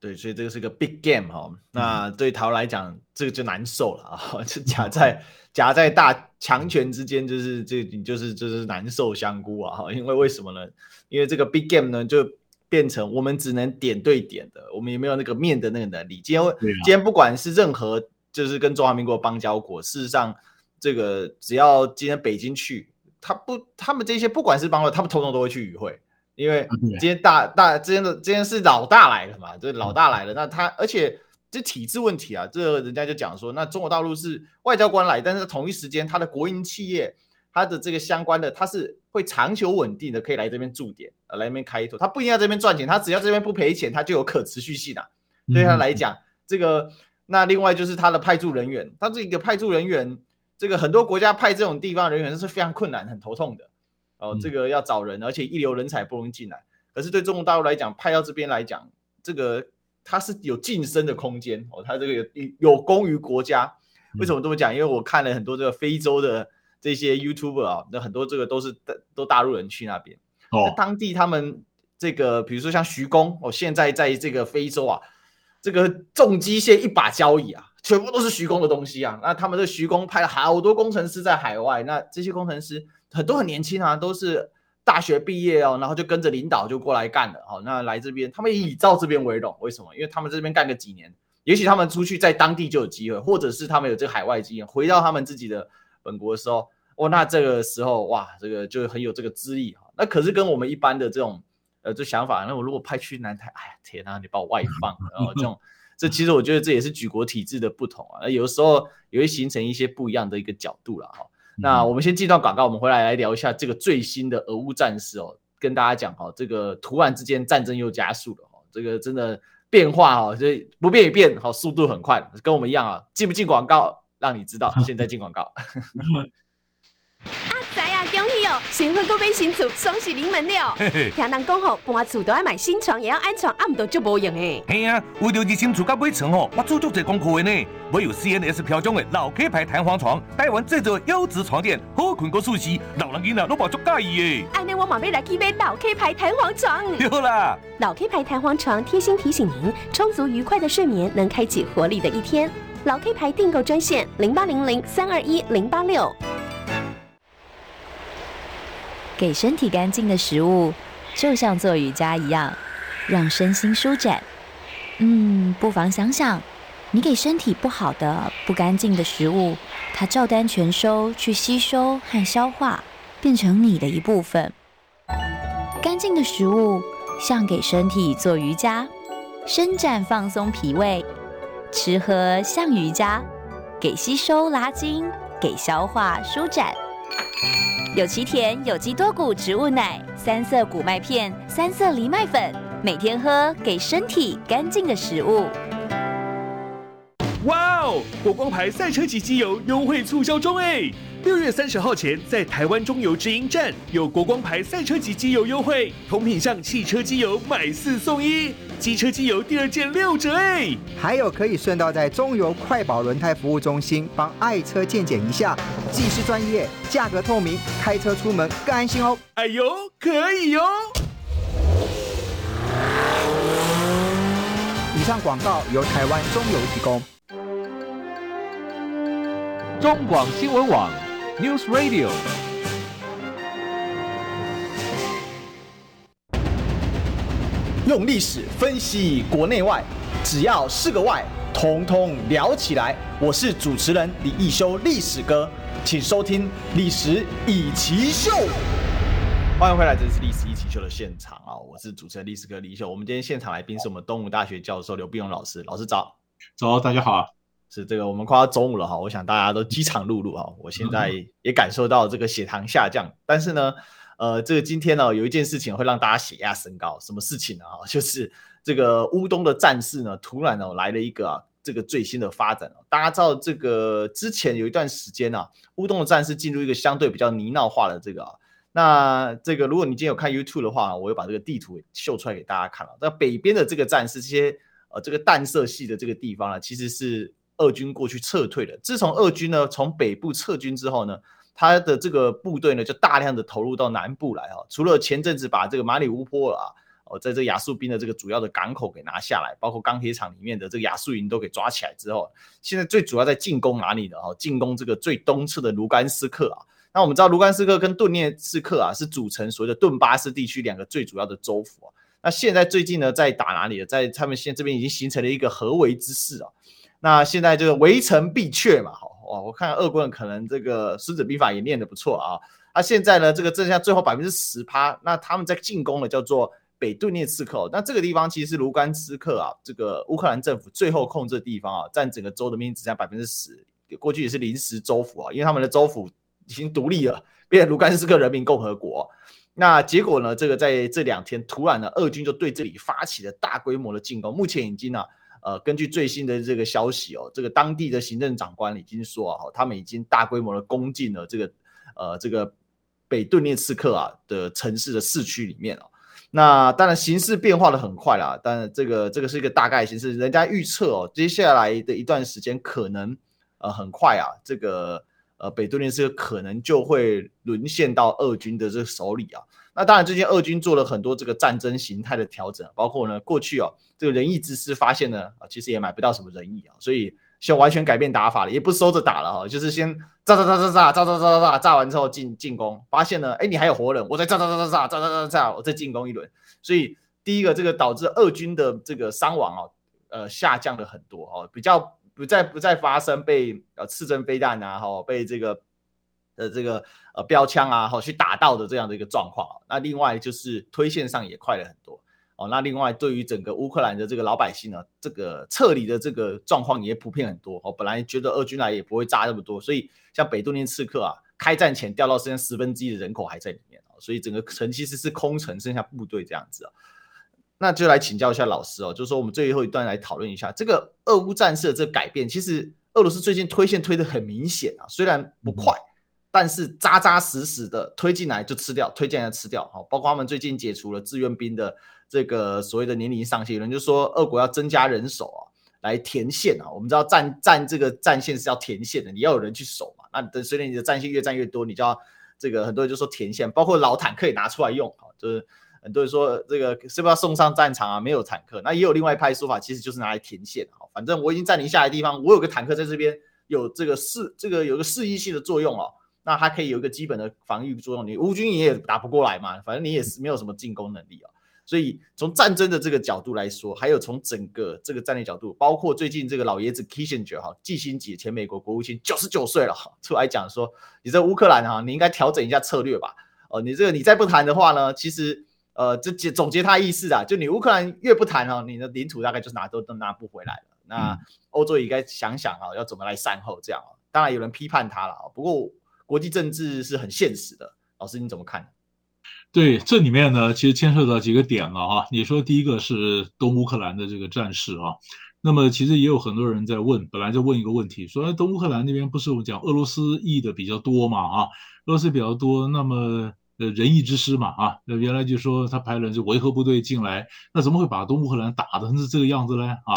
对，所以这个是个 big game 哈，那对台湾来讲，这个就难受了啊，就夹在 夹在大强权之间，就是这就是就是难受香菇啊哈，因为为什么呢？因为这个 big game 呢，就变成我们只能点对点的，我们也没有那个面的那个能力。今天今天不管是任何就是跟中华民国邦交国，事实上这个只要今天北京去，他不他们这些不管是邦交，他们通通都会去与会。因为今天大大今天的今天是老大来了嘛，这老大来了，那他而且这体制问题啊，这人家就讲说，那中国大陆是外交官来，但是同一时间他的国营企业，他的这个相关的，他是会长久稳定的，可以来这边驻点，来这边开拓，他不一定要这边赚钱，他只要这边不赔钱，他就有可持续性啊。对他来讲，这个那另外就是他的派驻人员，他这个派驻人员，这个很多国家派这种地方人员是非常困难、很头痛的。哦，这个要找人，而且一流人才不容易进来。可是对中国大陆来讲，派到这边来讲，这个它是有晋升的空间哦，它这个有有功于国家。为什么这么讲？因为我看了很多这个非洲的这些 YouTuber 啊，那很多这个都是都大陆人去那边。哦，那当地他们这个，比如说像徐工，哦，现在在这个非洲啊，这个重机械一把交椅啊，全部都是徐工的东西啊。那他们的徐工派了好多工程师在海外，那这些工程师很多很年轻啊，都是大学毕业哦，然后就跟着领导就过来干了。好，那来这边，他们以造这边为荣，为什么？因为他们这边干个几年，也许他们出去在当地就有机会，或者是他们有这个海外经验，回到他们自己的本国的时候，哦，那这个时候哇，这个就很有这个资历哈。那可是跟我们一般的这种呃这想法，那我如果派去南台，哎呀天啊，你把我外放，然后这种 这其实我觉得这也是举国体制的不同啊，有的时候也会形成一些不一样的一个角度了哈。那我们先进段广告，我们回来来聊一下这个最新的俄乌战事哦，跟大家讲哈，这个突然之间战争又加速了哈，这个真的变化哈，这不变也变，好速度很快，跟我们一样啊，进不进广告让你知道，现在进广告。新婚购买新厝，双喜临门了。听人讲吼，搬厝都要买新床，也要安床，暗都就无用诶。系啊，为了新厝甲买床吼，我做足侪功课的呢。我有 CNS 标准的老 K 牌弹簧床，台湾制造优质床垫，好困个舒适，老人囝啊都无足介意诶。安尼我嘛要来去买老 K 牌弹簧床。对啦，老 K 牌弹簧床贴心提醒您，充足愉快的睡眠能开启活力的一天。老 K 牌订购专线零八零零三二一零八六。给身体干净的食物，就像做瑜伽一样，让身心舒展。嗯，不妨想想，你给身体不好的、不干净的食物，它照单全收去吸收和消化，变成你的一部分。干净的食物像给身体做瑜伽，伸展放松脾胃；吃喝像瑜伽，给吸收拉筋，给消化舒展。有奇田有机多谷植物奶、三色谷麦片、三色藜麦粉，每天喝，给身体干净的食物。哇哦！国光牌赛车级机油优惠促销中哎！六月三十号前，在台湾中油直营站有国光牌赛车级机油优惠，同品项汽车机油买四送一，机车机油第二件六折哎！还有可以顺道在中油快保轮胎服务中心帮爱车鉴检一下，技师专业，价格透明，开车出门更安心哦！哎呦，可以哟、哦！以上广告由台湾中油提供。中广新闻网。News Radio，用历史分析国内外，只要是个“外”，统统聊起来。我是主持人李易修，历史哥，请收听《历史以奇秀》。欢迎回来，这是《历史一奇秀》的现场啊！我是主持人历史哥李易修。我们今天现场来宾是我们东吴大学教授刘必荣老师，老师早。早，大家好。是这个，我们快要中午了哈，我想大家都饥肠辘辘哈，我现在 也感受到这个血糖下降，但是呢，呃，这个今天呢，有一件事情会让大家血压升高，什么事情呢？啊，就是这个乌东的战事呢，突然呢来了一个啊，这个最新的发展。大家知道这个之前有一段时间呢，乌东的战事进入一个相对比较泥淖化的这个啊，那这个如果你今天有看 YouTube 的话，我会把这个地图秀出来给大家看了。那北边的这个战事，这些呃这个淡色系的这个地方呢，其实是。俄军过去撤退的。自从俄军呢从北部撤军之后呢，他的这个部队呢就大量的投入到南部来哈。除了前阵子把这个马里乌波尔啊，哦，在这亚速兵的这个主要的港口给拿下来，包括钢铁厂里面的这个亚速营都给抓起来之后，现在最主要在进攻哪里呢？哦，进攻这个最东侧的卢甘斯克啊。那我们知道卢甘斯克跟顿涅茨克啊是组成所谓的顿巴斯地区两个最主要的州府啊。那现在最近呢在打哪里？在他们现在这边已经形成了一个合围之势啊。那现在这个围城必确嘛，好哇，我看俄国人可能这个孙子兵法也念得不错啊。那现在呢，这个剩下最后百分之十趴，那他们在进攻的叫做北顿涅茨克。那这个地方其实是卢甘斯克啊，这个乌克兰政府最后控制的地方啊，占整个州的面积只占百分之十，过去也是临时州府啊，因为他们的州府已经独立了，变成卢甘斯克人民共和国。那结果呢，这个在这两天突然呢，俄军就对这里发起了大规模的进攻，目前已经呢、啊。呃，根据最新的这个消息哦，这个当地的行政长官已经说啊，他们已经大规模的攻进了这个呃这个北顿涅茨克啊的城市的市区里面哦。那当然形势变化的很快啦，但这个这个是一个大概形势，人家预测哦，接下来的一段时间可能呃很快啊，这个呃，北顿涅茨克可能就会沦陷到俄军的这个手里啊。那当然，最近俄军做了很多这个战争形态的调整，包括呢，过去哦，这个仁义之师发现呢，啊，其实也买不到什么仁义啊，所以先完全改变打法了，也不收着打了哈，就是先炸炸炸炸炸炸炸炸炸炸完之后进进攻，发现呢，哎，你还有活人，我再炸炸炸炸炸炸炸炸，我再进攻一轮。所以第一个，这个导致俄军的这个伤亡哦，呃，下降了很多哦，比较不再不再发生被呃刺针飞弹啊，哈，被这个。的这个呃标枪啊，好去打到的这样的一个状况。那另外就是推线上也快了很多哦。那另外对于整个乌克兰的这个老百姓呢，这个撤离的这个状况也普遍很多哦。本来觉得俄军来也不会炸那么多，所以像北顿涅茨克啊，开战前掉到剩下十分之一的人口还在里面哦，所以整个城其实是空城，剩下部队这样子啊。那就来请教一下老师哦，就是说我们最后一段来讨论一下这个俄乌战事的这个改变。其实俄罗斯最近推线推的很明显啊，虽然不快。嗯但是扎扎实实的推进来就吃掉，推进来吃掉，好，包括他们最近解除了志愿兵的这个所谓的年龄上限，有人就说俄国要增加人手啊，来填线啊。我们知道战战这个战线是要填线的，你要有人去守嘛。那等随着你的战线越战越多，你就要这个很多人就说填线，包括老坦克也拿出来用，就是很多人说这个是不是要送上战场啊？没有坦克，那也有另外一派说法，其实就是拿来填线啊，反正我已经占领下来地方，我有个坦克在这边有这个示这个有个示意性的作用哦。那它可以有一个基本的防御作用，你乌军你也打不过来嘛，反正你也是没有什么进攻能力啊。所以从战争的这个角度来说，还有从整个这个战略角度，包括最近这个老爷子 Kissinger 哈，季辛吉前美国国务卿九十九岁了，出来讲说，你这乌克兰哈，你应该调整一下策略吧。哦，你这个你再不谈的话呢，其实呃，这结总结他意思啊，就你乌克兰越不谈哦，你的领土大概就是拿都都拿不回来了。那欧洲也该想想啊，要怎么来善后这样。当然有人批判他了，不过。国际政治是很现实的，老师你怎么看？对，这里面呢，其实牵涉到几个点了哈。你说第一个是东乌克兰的这个战事啊，那么其实也有很多人在问，本来就问一个问题，说东乌克兰那边不是我们讲俄罗斯裔的比较多嘛啊，俄罗斯比较多，那么呃仁义之师嘛啊，那原来就说他派了这维和部队进来，那怎么会把东乌克兰打成是这个样子嘞啊？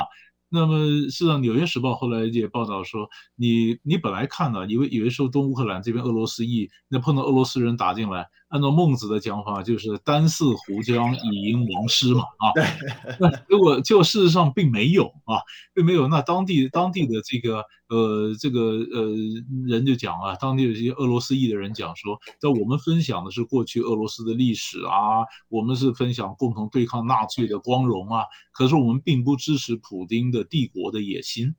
那么，事实上，《纽约时报》后来也报道说，你你本来看呢，以为以为说东乌克兰这边俄罗斯裔，那碰到俄罗斯人打进来。按照孟子的讲法，就是单似壶浆以迎王师嘛啊。那如果就事实上并没有啊，并没有。那当地当地的这个呃这个呃人就讲啊，当地的这些俄罗斯裔的人讲说，在我们分享的是过去俄罗斯的历史啊，我们是分享共同对抗纳粹的光荣啊。可是我们并不支持普丁的帝国的野心。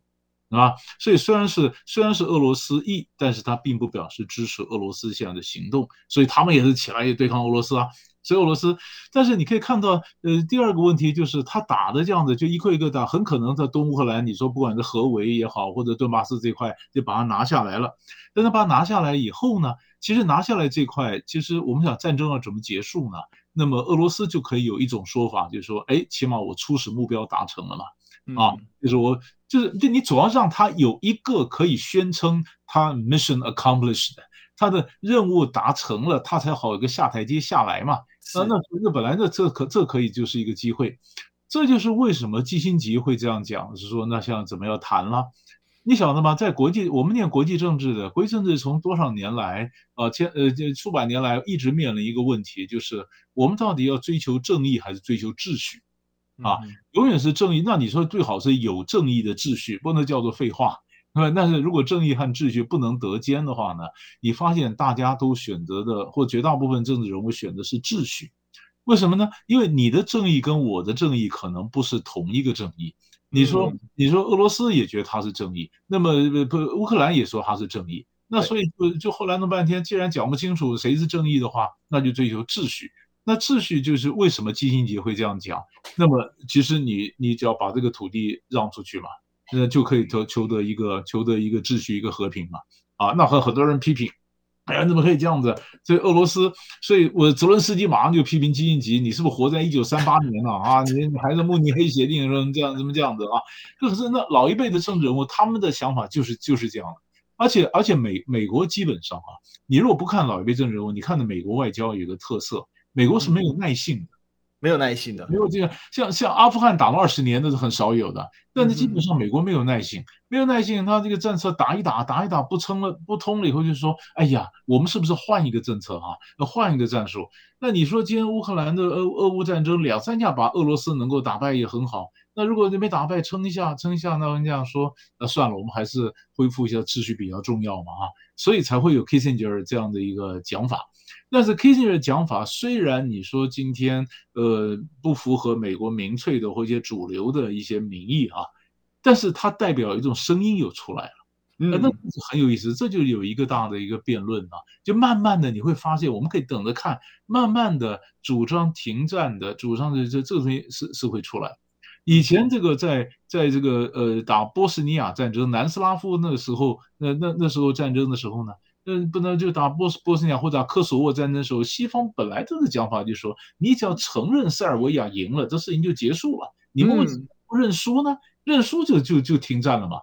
啊，所以虽然是虽然是俄罗斯裔，但是他并不表示支持俄罗斯现在的行动，所以他们也是起来也对抗俄罗斯啊。所以俄罗斯，但是你可以看到，呃，第二个问题就是他打的这样子，就一个一个打，很可能在东乌克兰，你说不管是合围也好，或者顿巴斯这块，就把它拿下来了。但他把它拿下来以后呢，其实拿下来这块，其实我们想战争要怎么结束呢？那么俄罗斯就可以有一种说法，就是说，哎，起码我初始目标达成了嘛。啊，就是我，就是就你主要让他有一个可以宣称他 mission accomplished，他的任务达成了，他才好有个下台阶下来嘛。啊，那那本来这这可这可以就是一个机会，这就是为什么基辛格会这样讲，是说那像怎么要谈了？你晓得吗？在国际，我们念国际政治的，国际政治从多少年来啊，千呃这数百年来一直面临一个问题，就是我们到底要追求正义还是追求秩序？啊，永远是正义。那你说最好是有正义的秩序，不能叫做废话，对 吧？但是如果正义和秩序不能得兼的话呢？你发现大家都选择的，或绝大部分政治人物选的是秩序，为什么呢？因为你的正义跟我的正义可能不是同一个正义。你说，你说俄罗斯也觉得他是正义，那么不乌克兰也说他是正义，那所以就就后来弄半天，既然讲不清楚谁是正义的话，那就追求秩序。那秩序就是为什么基辛格会这样讲？那么其实你你只要把这个土地让出去嘛，那就可以求求得一个求得一个秩序一个和平嘛。啊，那和很多人批评，哎呀，怎么可以这样子？所以俄罗斯，所以我泽伦斯基马上就批评基辛格，你是不是活在一九三八年了啊？你你还是慕尼黑协定说这样怎么这样子啊？可是那老一辈的政治人物，他们的想法就是就是这样。而且而且美美国基本上啊，你如果不看老一辈政治人物，你看的美国外交有个特色。美国是没有耐性的，没有耐心的，没有这个，像像阿富汗打了二十年，那是很少有的。但是基本上美国没有耐心，没有耐心，他这个政策打一打，打一打不撑了，不通了以后就说，哎呀，我们是不是换一个政策啊？要换一个战术？那你说今天乌克兰的俄俄乌战争两三下把俄罗斯能够打败也很好。那如果你没打败，撑一下，撑一下，那人家说，那算了，我们还是恢复一下秩序比较重要嘛啊，所以才会有 Kissinger 这样的一个讲法。但是 Kissinger 的讲法虽然你说今天呃不符合美国民粹的或一些主流的一些民意啊，但是它代表一种声音又出来了，嗯那很有意思，这就有一个大的一个辩论啊，就慢慢的你会发现，我们可以等着看，慢慢的主张停战的主张的这这个东西是是会出来。以前这个在在这个呃打波斯尼亚战争南斯拉夫那个时候，那那那时候战争的时候呢？那，不能就打波斯波斯尼亚或者打科索沃战争的时候，西方本来这个讲法就是说，你只要承认塞尔维亚赢了，这事情就结束了。你们为什么不认输呢？认输就就就停战了嘛。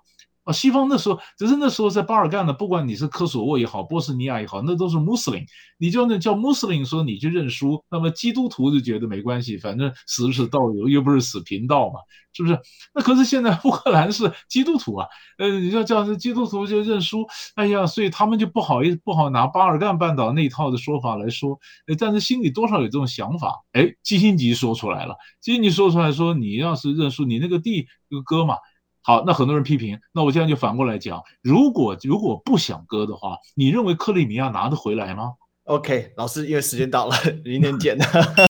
西方那时候，只是那时候在巴尔干呢，不管你是科索沃也好，波斯尼亚也好，那都是穆斯林。你就那叫穆斯林说你去认输，那么基督徒就觉得没关系，反正死是道友，又不是死贫道嘛，是不是？那可是现在 乌克兰是基督徒啊，呃，你要叫这基督徒就认输，哎呀，所以他们就不好意思，不好拿巴尔干半岛那一套的说法来说，但是心里多少有这种想法。哎，基辛吉说出来了，基辛吉说出来说，你要是认输，你那个地就割嘛。好，那很多人批评，那我现在就反过来讲，如果如果不想割的话，你认为克里米亚拿得回来吗？OK，老师，因为时间到了，明天见。